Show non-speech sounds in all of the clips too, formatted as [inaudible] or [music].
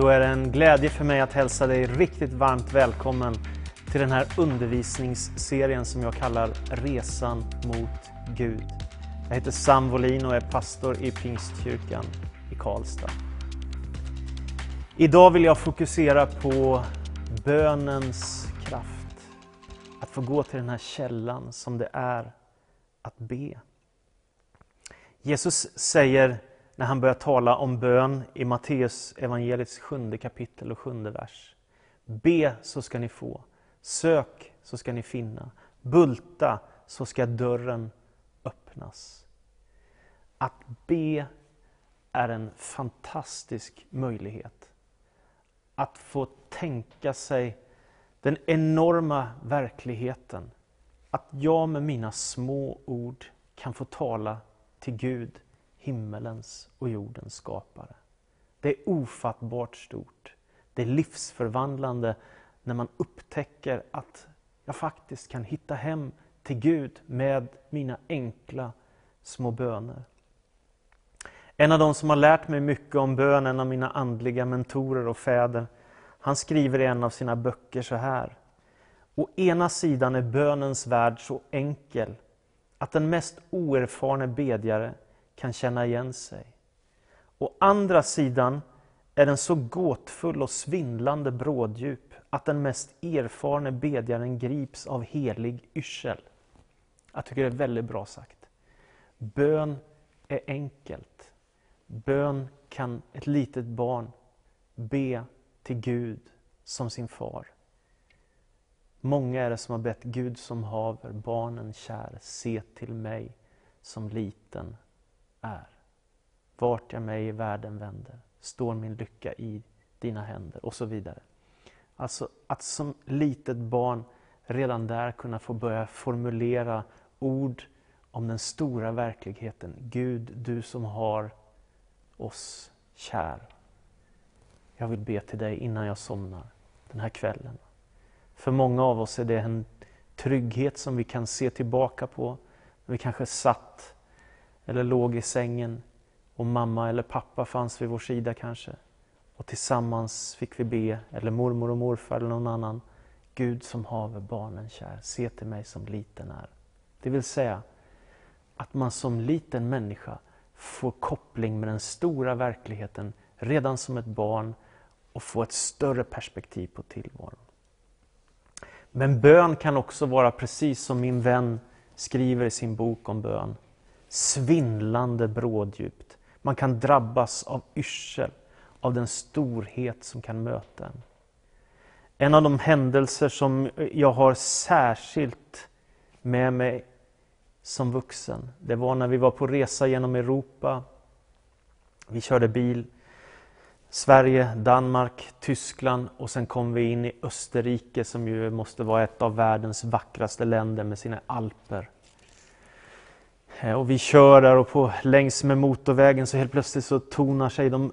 Då är det en glädje för mig att hälsa dig riktigt varmt välkommen till den här undervisningsserien som jag kallar Resan mot Gud. Jag heter Sam Wolin och är pastor i Pingstkyrkan i Karlstad. Idag vill jag fokusera på bönens kraft. Att få gå till den här källan som det är att be. Jesus säger när han börjar tala om bön i Matteus evangeliets sjunde kapitel och sjunde vers. Be så ska ni få, sök så ska ni finna, bulta så ska dörren öppnas. Att be är en fantastisk möjlighet. Att få tänka sig den enorma verkligheten. Att jag med mina små ord kan få tala till Gud himmelens och jordens skapare. Det är ofattbart stort. Det är livsförvandlande när man upptäcker att jag faktiskt kan hitta hem till Gud med mina enkla små böner. En av de som har lärt mig mycket om bön, en av mina andliga mentorer och fäder, han skriver i en av sina böcker så här. Å ena sidan är bönens värld så enkel att den mest oerfarne bedjare kan känna igen sig. Å andra sidan är den så gåtfull och svindlande bråddjup att den mest erfarne bedjaren grips av helig yrsel. Jag tycker det är väldigt bra sagt. Bön är enkelt. Bön kan ett litet barn be till Gud som sin far. Många är det som har bett Gud som haver, barnen kär, se till mig som liten är. Vart jag mig i världen vänder står min lycka i dina händer och så vidare. Alltså att som litet barn redan där kunna få börja formulera ord om den stora verkligheten. Gud, du som har oss kär. Jag vill be till dig innan jag somnar den här kvällen. För många av oss är det en trygghet som vi kan se tillbaka på. Vi kanske satt eller låg i sängen och mamma eller pappa fanns vid vår sida kanske. Och tillsammans fick vi be, eller mormor och morfar eller någon annan. Gud som haver barnen kär, se till mig som liten är. Det vill säga att man som liten människa får koppling med den stora verkligheten redan som ett barn och få ett större perspektiv på tillvaron. Men bön kan också vara precis som min vän skriver i sin bok om bön svindlande bråddjupt. Man kan drabbas av yrsel, av den storhet som kan möta en. En av de händelser som jag har särskilt med mig som vuxen, det var när vi var på resa genom Europa. Vi körde bil, Sverige, Danmark, Tyskland och sen kom vi in i Österrike som ju måste vara ett av världens vackraste länder med sina alper. Eh, och vi kör där och på, längs med motorvägen så helt plötsligt så tonar sig de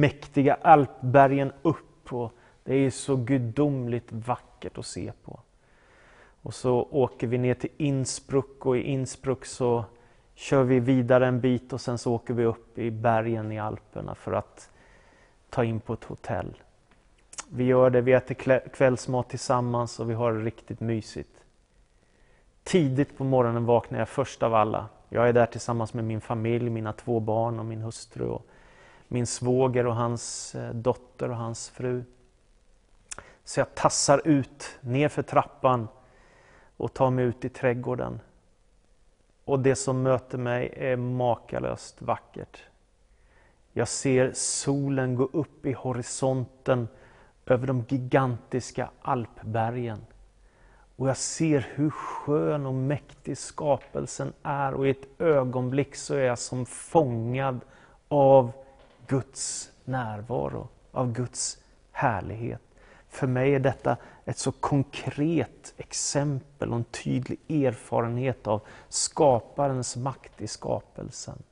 mäktiga alpbergen upp. Och det är så gudomligt vackert att se på. Och så åker vi ner till Innsbruck och i Innsbruck så kör vi vidare en bit och sen så åker vi upp i bergen i Alperna för att ta in på ett hotell. Vi gör det, vi äter kvällsmat tillsammans och vi har det riktigt mysigt. Tidigt på morgonen vaknar jag först av alla. Jag är där tillsammans med min familj, mina två barn och min hustru. Och min svåger och hans eh, dotter och hans fru. Så jag tassar ut ner för trappan och tar mig ut i trädgården. Och det som möter mig är makalöst vackert. Jag ser solen gå upp i horisonten över de gigantiska alpbergen. Och jag ser hur skön och mäktig skapelsen är och i ett ögonblick så är jag som fångad av Guds närvaro, av Guds härlighet. För mig är detta ett så konkret exempel och en tydlig erfarenhet av skaparens makt i skapelsen.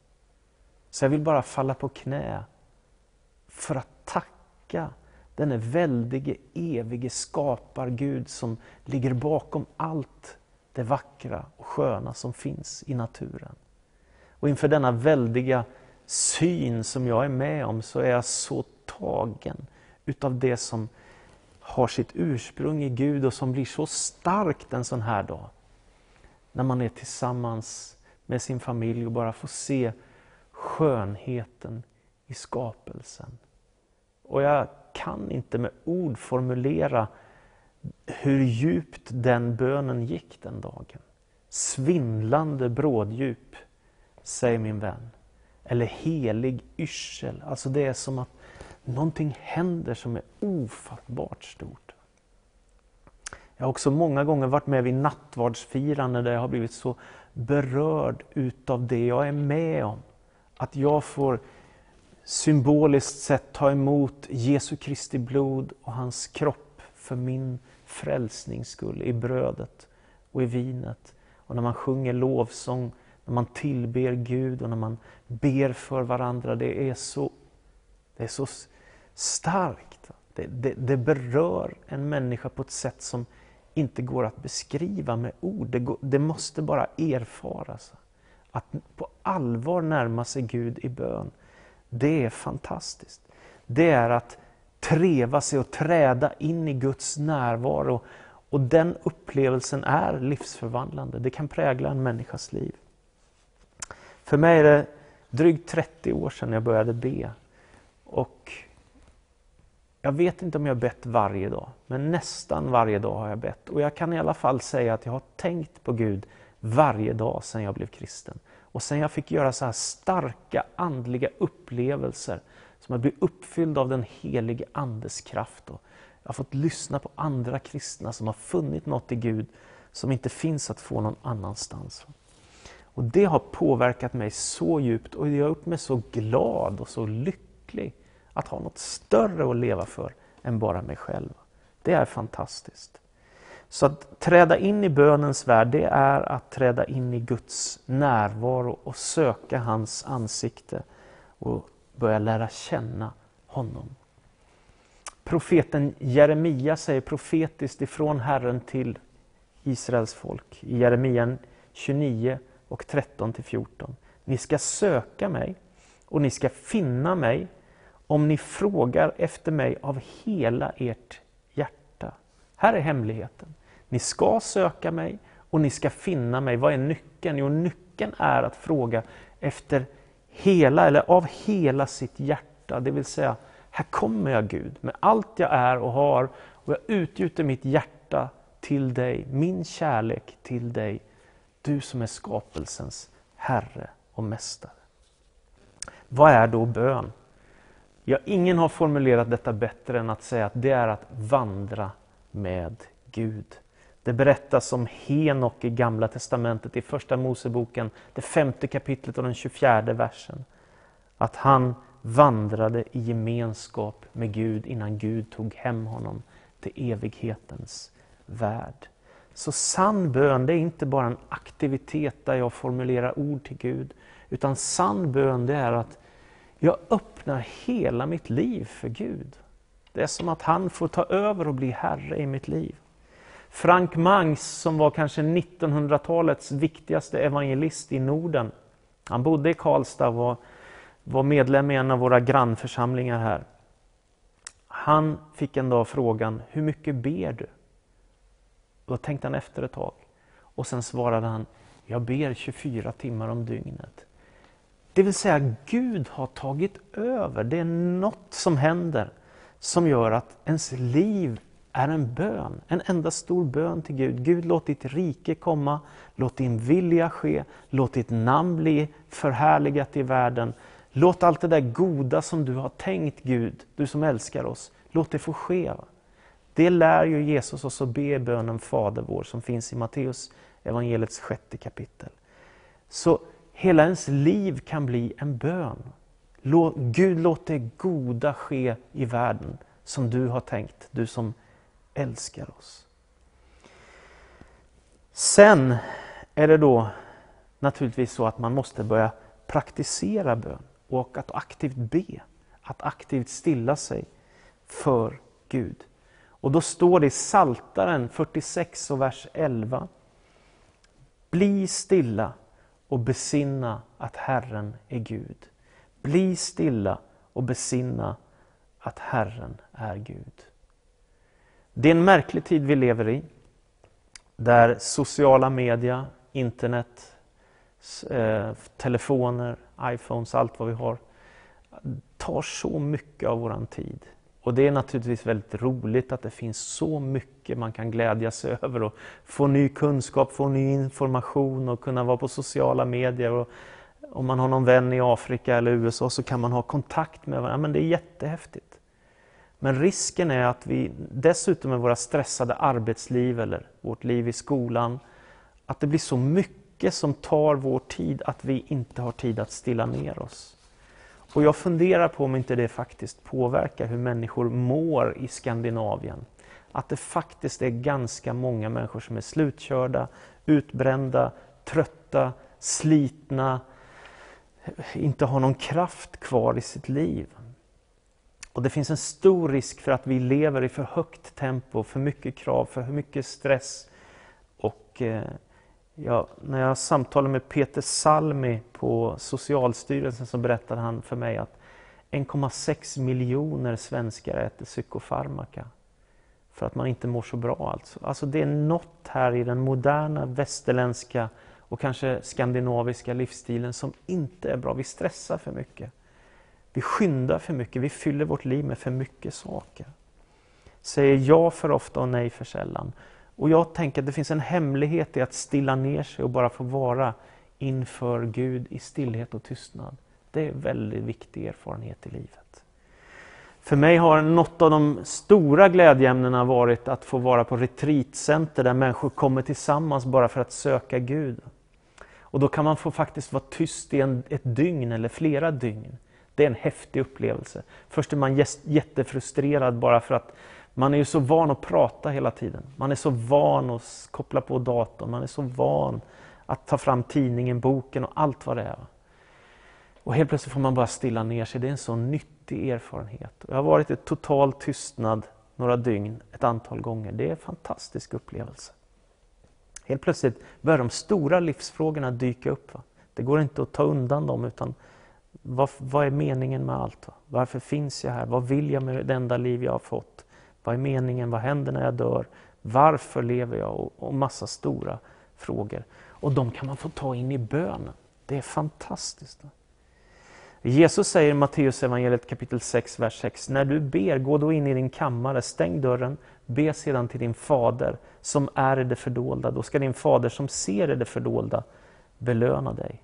Så jag vill bara falla på knä för att tacka denne väldige, evige skapar-Gud som ligger bakom allt det vackra och sköna som finns i naturen. Och inför denna väldiga syn som jag är med om så är jag så tagen, utav det som har sitt ursprung i Gud och som blir så starkt en sån här dag. När man är tillsammans med sin familj och bara får se skönheten i skapelsen. Och jag kan inte med ord formulera hur djupt den bönen gick den dagen. Svindlande bråddjup, säger min vän. Eller helig yrsel. Alltså det är som att någonting händer som är ofattbart stort. Jag har också många gånger varit med vid nattvardsfirande där jag har blivit så berörd utav det jag är med om. Att jag får symboliskt sett ta emot Jesu Kristi blod och hans kropp för min frälsnings skull i brödet och i vinet. Och när man sjunger lovsång, när man tillber Gud och när man ber för varandra. Det är så, det är så starkt. Det, det, det berör en människa på ett sätt som inte går att beskriva med ord. Det, går, det måste bara erfaras. Att på allvar närma sig Gud i bön, det är fantastiskt. Det är att treva sig och träda in i Guds närvaro. Och den upplevelsen är livsförvandlande. Det kan prägla en människas liv. För mig är det drygt 30 år sedan jag började be. Och jag vet inte om jag bett varje dag, men nästan varje dag har jag bett. Och jag kan i alla fall säga att jag har tänkt på Gud varje dag sedan jag blev kristen. Och sen jag fick göra så här starka andliga upplevelser, som att bli uppfylld av den helige Andes kraft. Och jag har fått lyssna på andra kristna som har funnit något i Gud som inte finns att få någon annanstans. Och Det har påverkat mig så djupt och det har gjort mig så glad och så lycklig att ha något större att leva för än bara mig själv. Det är fantastiskt. Så att träda in i bönens värld, det är att träda in i Guds närvaro och söka hans ansikte och börja lära känna honom. Profeten Jeremia säger profetiskt ifrån Herren till Israels folk i Jeremia 29 och 13 till 14. Ni ska söka mig och ni ska finna mig om ni frågar efter mig av hela ert hjärta. Här är hemligheten. Ni ska söka mig och ni ska finna mig. Vad är nyckeln? Jo, nyckeln är att fråga efter hela, eller av hela sitt hjärta. Det vill säga, här kommer jag Gud med allt jag är och har och jag utgjuter mitt hjärta till dig, min kärlek till dig. Du som är skapelsens Herre och Mästare. Vad är då bön? Ja, ingen har formulerat detta bättre än att säga att det är att vandra med Gud. Det berättas om Henok i Gamla Testamentet i Första Moseboken, det femte kapitlet och den 24 versen. Att han vandrade i gemenskap med Gud innan Gud tog hem honom till evighetens värld. Så sann bön, det är inte bara en aktivitet där jag formulerar ord till Gud, utan sann bön det är att jag öppnar hela mitt liv för Gud. Det är som att han får ta över och bli Herre i mitt liv. Frank Mangs, som var kanske 1900-talets viktigaste evangelist i Norden. Han bodde i Karlstad och var, var medlem i en av våra grannförsamlingar här. Han fick en dag frågan, hur mycket ber du? Då tänkte han efter ett tag. Och sen svarade han, jag ber 24 timmar om dygnet. Det vill säga, Gud har tagit över. Det är något som händer som gör att ens liv är en bön, en enda stor bön till Gud. Gud, låt ditt rike komma, låt din vilja ske, låt ditt namn bli förhärligat i världen. Låt allt det där goda som du har tänkt Gud, du som älskar oss, låt det få ske. Det lär ju Jesus oss att be bönen Fader vår som finns i Matteus evangeliets sjätte kapitel. Så hela ens liv kan bli en bön. Låt, Gud, låt det goda ske i världen som du har tänkt, du som älskar oss. Sen är det då naturligtvis så att man måste börja praktisera bön och att aktivt be, att aktivt stilla sig för Gud. Och då står det i Saltaren 46 och vers 11. Bli stilla och besinna att Herren är Gud. Bli stilla och besinna att Herren är Gud. Det är en märklig tid vi lever i. Där sociala media, internet, eh, telefoner, iPhones, allt vad vi har tar så mycket av våran tid. Och det är naturligtvis väldigt roligt att det finns så mycket man kan glädjas [laughs] över och få ny kunskap, få ny information och kunna vara på sociala medier. Och om man har någon vän i Afrika eller USA så kan man ha kontakt med varandra. Men det är jättehäftigt. Men risken är att vi dessutom med våra stressade arbetsliv eller vårt liv i skolan, att det blir så mycket som tar vår tid att vi inte har tid att stilla ner oss. Och jag funderar på om inte det faktiskt påverkar hur människor mår i Skandinavien. Att det faktiskt är ganska många människor som är slutkörda, utbrända, trötta, slitna, inte har någon kraft kvar i sitt liv. Och Det finns en stor risk för att vi lever i för högt tempo, för mycket krav, för mycket stress. Och eh, jag, När jag samtalade med Peter Salmi på Socialstyrelsen så berättade han för mig att 1,6 miljoner svenskar äter psykofarmaka för att man inte mår så bra. Alltså. alltså det är något här i den moderna västerländska och kanske skandinaviska livsstilen som inte är bra. Vi stressar för mycket. Vi skyndar för mycket, vi fyller vårt liv med för mycket saker. Säger ja för ofta och nej för sällan. Och jag tänker att det finns en hemlighet i att stilla ner sig och bara få vara inför Gud i stillhet och tystnad. Det är en väldigt viktig erfarenhet i livet. För mig har något av de stora glädjeämnena varit att få vara på retreatcenter där människor kommer tillsammans bara för att söka Gud. Och då kan man få faktiskt vara tyst i en, ett dygn eller flera dygn. Det är en häftig upplevelse. Först är man jättefrustrerad bara för att man är ju så van att prata hela tiden. Man är så van att koppla på datorn, man är så van att ta fram tidningen, boken och allt vad det är. Och helt plötsligt får man bara stilla ner sig. Det är en så nyttig erfarenhet. Jag har varit i total tystnad några dygn ett antal gånger. Det är en fantastisk upplevelse. Helt plötsligt börjar de stora livsfrågorna dyka upp. Va? Det går inte att ta undan dem utan vad, vad är meningen med allt? Varför finns jag här? Vad vill jag med det enda liv jag har fått? Vad är meningen? Vad händer när jag dör? Varför lever jag? Och, och massa stora frågor. Och de kan man få ta in i bönen. Det är fantastiskt. Jesus säger i Matteus evangeliet kapitel 6, vers 6. När du ber, gå då in i din kammare, stäng dörren, be sedan till din fader som är i det fördolda. Då ska din fader som ser i det fördolda belöna dig.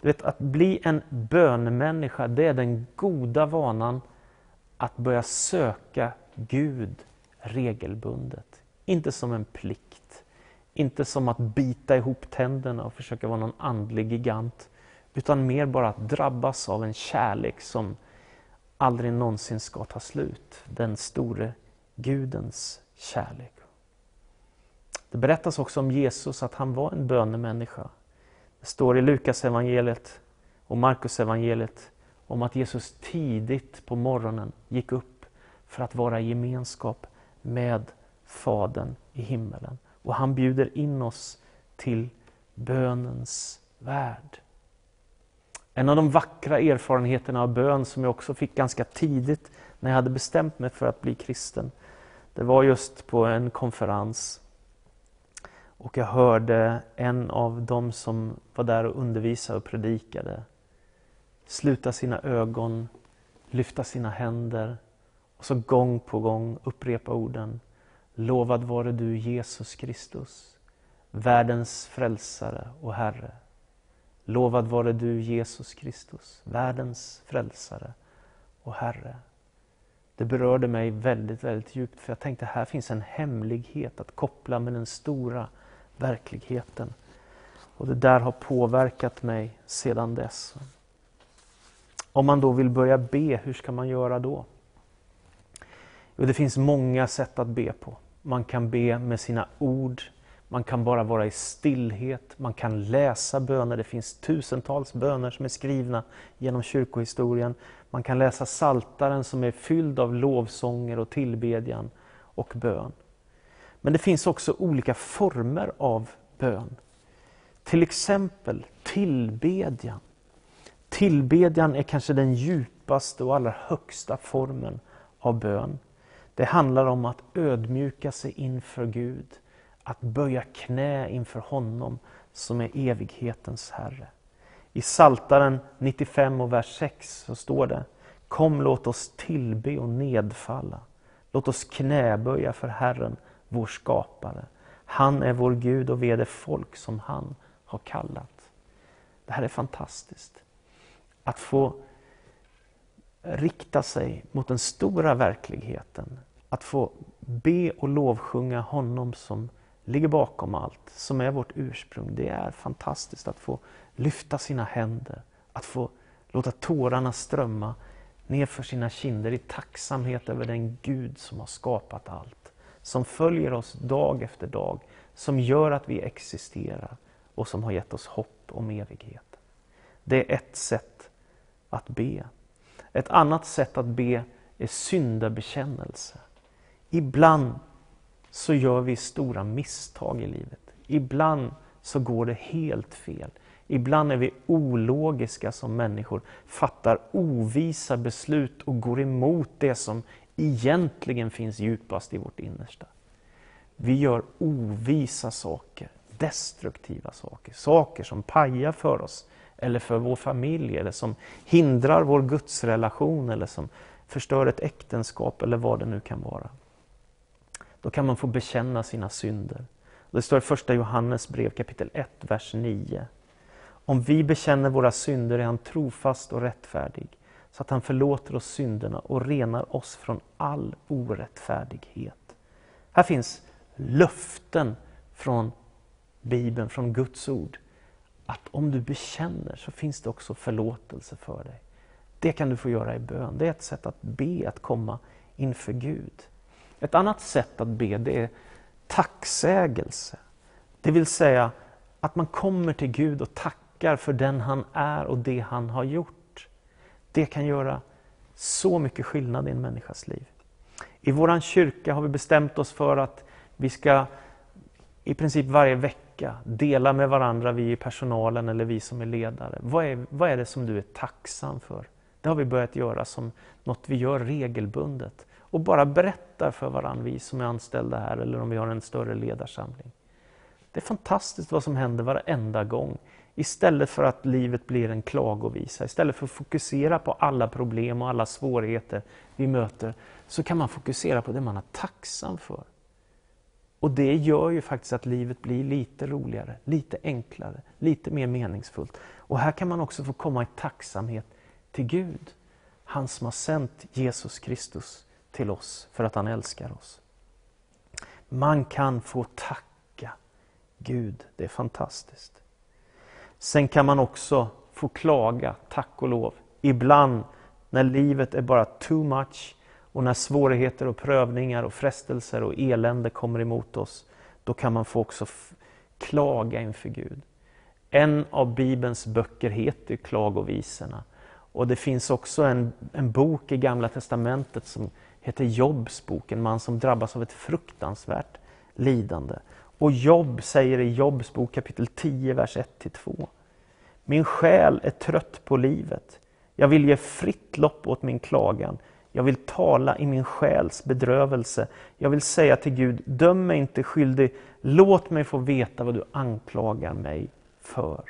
Du vet, att bli en bönemänniska, det är den goda vanan att börja söka Gud regelbundet. Inte som en plikt, inte som att bita ihop tänderna och försöka vara någon andlig gigant, utan mer bara att drabbas av en kärlek som aldrig någonsin ska ta slut. Den store Gudens kärlek. Det berättas också om Jesus att han var en bönemänniska. Det står i Lukas evangeliet och Markus evangeliet om att Jesus tidigt på morgonen gick upp för att vara i gemenskap med Fadern i himmelen. Och han bjuder in oss till bönens värld. En av de vackra erfarenheterna av bön som jag också fick ganska tidigt när jag hade bestämt mig för att bli kristen, det var just på en konferens. Och jag hörde en av dem som var där och undervisade och predikade sluta sina ögon, lyfta sina händer och så gång på gång upprepa orden Lovad vare du Jesus Kristus, världens frälsare och Herre. Lovad vare du Jesus Kristus, världens frälsare och Herre. Det berörde mig väldigt, väldigt djupt för jag tänkte här finns en hemlighet att koppla med den stora verkligheten. Och det där har påverkat mig sedan dess. Om man då vill börja be, hur ska man göra då? Jo, det finns många sätt att be på. Man kan be med sina ord, man kan bara vara i stillhet, man kan läsa böner. Det finns tusentals böner som är skrivna genom kyrkohistorien. Man kan läsa saltaren som är fylld av lovsånger och tillbedjan och bön. Men det finns också olika former av bön. Till exempel tillbedjan. Tillbedjan är kanske den djupaste och allra högsta formen av bön. Det handlar om att ödmjuka sig inför Gud, att böja knä inför honom som är evighetens Herre. I Saltaren 95 och vers 6 så står det Kom låt oss tillbe och nedfalla. Låt oss knäböja för Herren, vår skapare. Han är vår Gud och vi är det folk som han har kallat. Det här är fantastiskt. Att få rikta sig mot den stora verkligheten. Att få be och lovsjunga honom som ligger bakom allt, som är vårt ursprung. Det är fantastiskt att få lyfta sina händer, att få låta tårarna strömma nerför sina kinder i tacksamhet över den Gud som har skapat allt. Som följer oss dag efter dag, som gör att vi existerar och som har gett oss hopp om evigheten. Det är ett sätt att be. Ett annat sätt att be är syndabekännelse. Ibland så gör vi stora misstag i livet. Ibland så går det helt fel. Ibland är vi ologiska som människor, fattar ovisa beslut och går emot det som egentligen finns djupast i vårt innersta. Vi gör ovisa saker, destruktiva saker, saker som pajar för oss eller för vår familj eller som hindrar vår gudsrelation eller som förstör ett äktenskap eller vad det nu kan vara. Då kan man få bekänna sina synder. Det står i första Johannes brev kapitel 1, vers 9. Om vi bekänner våra synder är han trofast och rättfärdig så att han förlåter oss synderna och renar oss från all orättfärdighet. Här finns löften från Bibeln, från Guds ord. Att om du bekänner så finns det också förlåtelse för dig. Det kan du få göra i bön. Det är ett sätt att be, att komma inför Gud. Ett annat sätt att be det är tacksägelse. Det vill säga att man kommer till Gud och tackar för den han är och det han har gjort. Det kan göra så mycket skillnad i en människas liv. I vår kyrka har vi bestämt oss för att vi ska i princip varje vecka dela med varandra, vi i personalen eller vi som är ledare. Vad är, vad är det som du är tacksam för? Det har vi börjat göra som något vi gör regelbundet och bara berättar för varandra, vi som är anställda här eller om vi har en större ledarsamling. Det är fantastiskt vad som händer varenda gång. Istället för att livet blir en klagovisa, istället för att fokusera på alla problem och alla svårigheter vi möter, så kan man fokusera på det man är tacksam för. Och det gör ju faktiskt att livet blir lite roligare, lite enklare, lite mer meningsfullt. Och här kan man också få komma i tacksamhet till Gud. Han som har sänt Jesus Kristus till oss för att han älskar oss. Man kan få tacka Gud, det är fantastiskt. Sen kan man också få klaga, tack och lov. Ibland när livet är bara too much och när svårigheter och prövningar och frestelser och elände kommer emot oss, då kan man få också klaga inför Gud. En av Bibelns böcker heter Klagovisorna. Och det finns också en, en bok i Gamla Testamentet som heter Jobs bok, en man som drabbas av ett fruktansvärt lidande. Och Jobb säger i Jobs bok kapitel 10, vers 1-2. Min själ är trött på livet. Jag vill ge fritt lopp åt min klagan. Jag vill tala i min själs bedrövelse. Jag vill säga till Gud, döm mig inte skyldig. Låt mig få veta vad du anklagar mig för.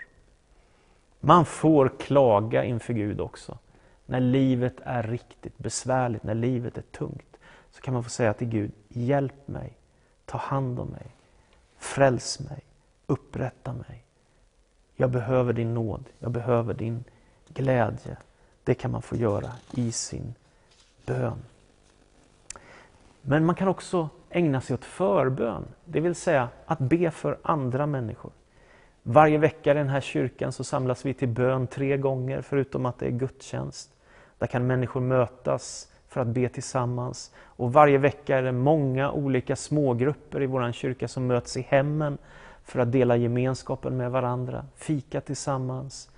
Man får klaga inför Gud också. När livet är riktigt besvärligt, när livet är tungt, så kan man få säga till Gud, hjälp mig, ta hand om mig, fräls mig, upprätta mig. Jag behöver din nåd, jag behöver din glädje. Det kan man få göra i sin bön. Men man kan också ägna sig åt förbön, det vill säga att be för andra människor. Varje vecka i den här kyrkan så samlas vi till bön tre gånger, förutom att det är gudstjänst. Där kan människor mötas för att be tillsammans. Och varje vecka är det många olika smågrupper i vår kyrka som möts i hemmen för att dela gemenskapen med varandra, fika tillsammans,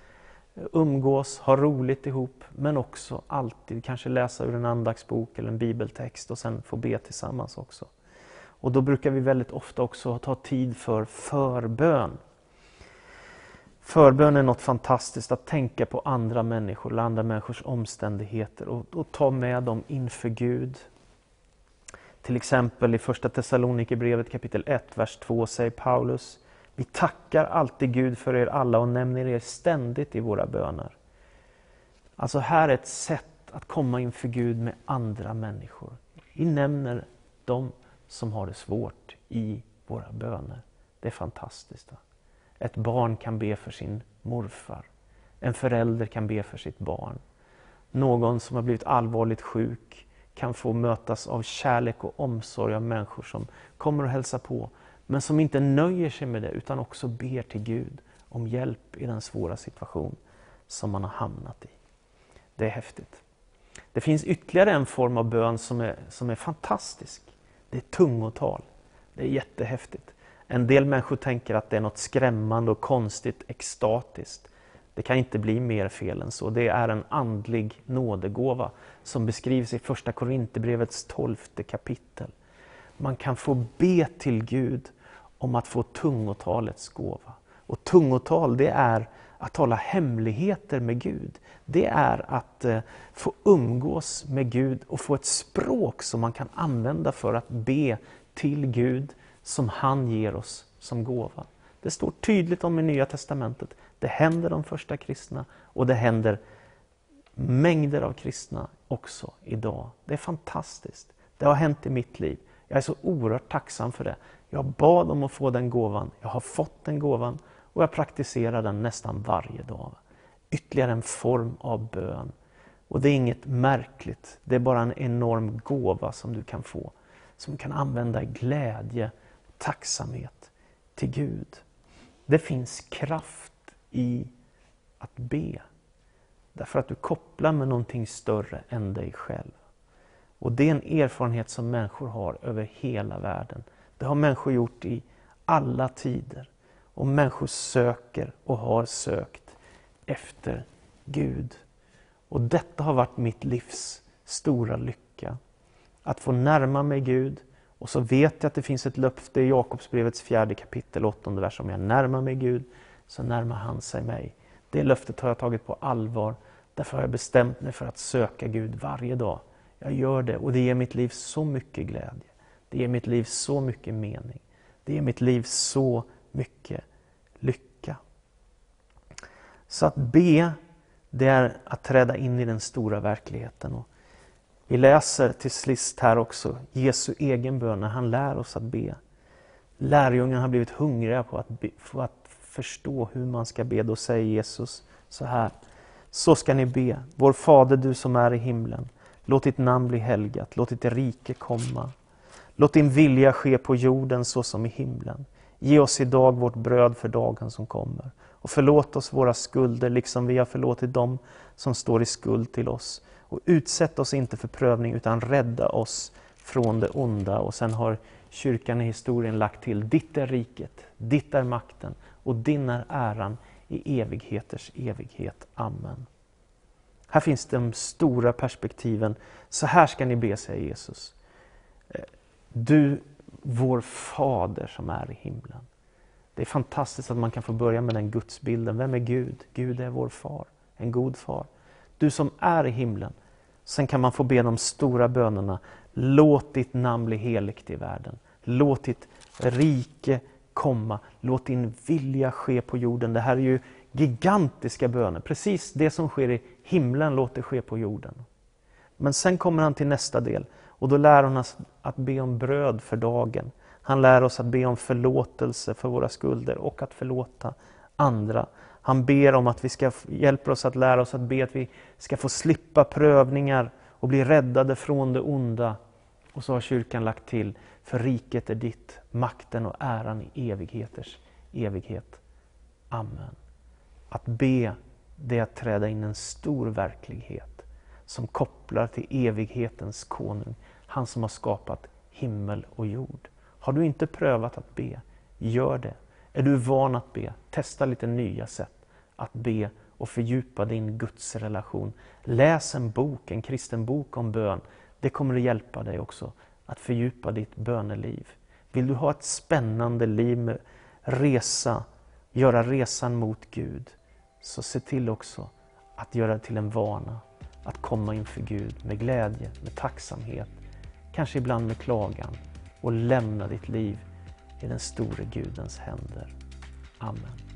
umgås, ha roligt ihop, men också alltid kanske läsa ur en andaktsbok eller en bibeltext och sen få be tillsammans också. Och då brukar vi väldigt ofta också ta tid för förbön. Förbön är något fantastiskt, att tänka på andra människor eller andra människors omständigheter och, och ta med dem inför Gud. Till exempel i första Thessalonikerbrevet kapitel 1, vers 2 säger Paulus Vi tackar alltid Gud för er alla och nämner er ständigt i våra böner. Alltså här är ett sätt att komma inför Gud med andra människor. Vi nämner dem som har det svårt i våra böner. Det är fantastiskt. Va? Ett barn kan be för sin morfar. En förälder kan be för sitt barn. Någon som har blivit allvarligt sjuk kan få mötas av kärlek och omsorg av människor som kommer och hälsar på, men som inte nöjer sig med det utan också ber till Gud om hjälp i den svåra situation som man har hamnat i. Det är häftigt. Det finns ytterligare en form av bön som är, som är fantastisk. Det är tungotal. Det är jättehäftigt. En del människor tänker att det är något skrämmande och konstigt, extatiskt. Det kan inte bli mer fel än så. Det är en andlig nådegåva som beskrivs i Första Korinthierbrevets tolfte kapitel. Man kan få be till Gud om att få tungotalets gåva. Och tungotal det är att tala hemligheter med Gud. Det är att eh, få umgås med Gud och få ett språk som man kan använda för att be till Gud som han ger oss som gåva. Det står tydligt om i Nya Testamentet. Det händer de första kristna och det händer mängder av kristna också idag. Det är fantastiskt. Det har hänt i mitt liv. Jag är så oerhört tacksam för det. Jag bad om att få den gåvan. Jag har fått den gåvan och jag praktiserar den nästan varje dag. Ytterligare en form av bön. Och det är inget märkligt. Det är bara en enorm gåva som du kan få. Som du kan använda i glädje tacksamhet till Gud. Det finns kraft i att be. Därför att du kopplar med någonting större än dig själv. Och det är en erfarenhet som människor har över hela världen. Det har människor gjort i alla tider. Och människor söker och har sökt efter Gud. Och detta har varit mitt livs stora lycka. Att få närma mig Gud och så vet jag att det finns ett löfte i Jakobsbrevets fjärde kapitel, åttonde vers. Om jag närmar mig Gud så närmar han sig mig. Det löftet har jag tagit på allvar. Därför har jag bestämt mig för att söka Gud varje dag. Jag gör det och det ger mitt liv så mycket glädje. Det ger mitt liv så mycket mening. Det ger mitt liv så mycket lycka. Så att be, det är att träda in i den stora verkligheten. Och vi läser till sist här också Jesu egen bön när han lär oss att be. Lärjungarna har blivit hungriga på att, be, för att förstå hur man ska be. Då säger Jesus så här. Så ska ni be. Vår Fader du som är i himlen. Låt ditt namn bli helgat. Låt ditt rike komma. Låt din vilja ske på jorden så som i himlen. Ge oss idag vårt bröd för dagen som kommer. Och förlåt oss våra skulder liksom vi har förlåtit dem som står i skuld till oss. Och utsätt oss inte för prövning utan rädda oss från det onda. Och sen har kyrkan i historien lagt till, ditt är riket, ditt är makten och din är äran i evigheters evighet. Amen. Här finns de stora perspektiven. Så här ska ni be, säger Jesus. Du, vår Fader som är i himlen. Det är fantastiskt att man kan få börja med den gudsbilden. Vem är Gud? Gud är vår far, en god far. Du som är i himlen. Sen kan man få be de stora bönerna. Låt ditt namn bli heligt i världen. Låt ditt rike komma. Låt din vilja ske på jorden. Det här är ju gigantiska böner. Precis det som sker i himlen, låt det ske på jorden. Men sen kommer han till nästa del och då lär han oss att be om bröd för dagen. Han lär oss att be om förlåtelse för våra skulder och att förlåta andra. Han ber om att vi ska hjälpa oss att lära oss att be att vi ska få slippa prövningar och bli räddade från det onda. Och så har kyrkan lagt till, för riket är ditt, makten och äran i evigheters evighet. Amen. Att be, det är att träda in en stor verklighet som kopplar till evighetens konung, han som har skapat himmel och jord. Har du inte prövat att be, gör det. Är du van att be, testa lite nya sätt att be och fördjupa din Gudsrelation. Läs en bok, en kristen bok om bön. Det kommer att hjälpa dig också att fördjupa ditt böneliv. Vill du ha ett spännande liv med resa, göra resan mot Gud, så se till också att göra det till en vana att komma inför Gud med glädje, med tacksamhet, kanske ibland med klagan och lämna ditt liv i den store Gudens händer. Amen.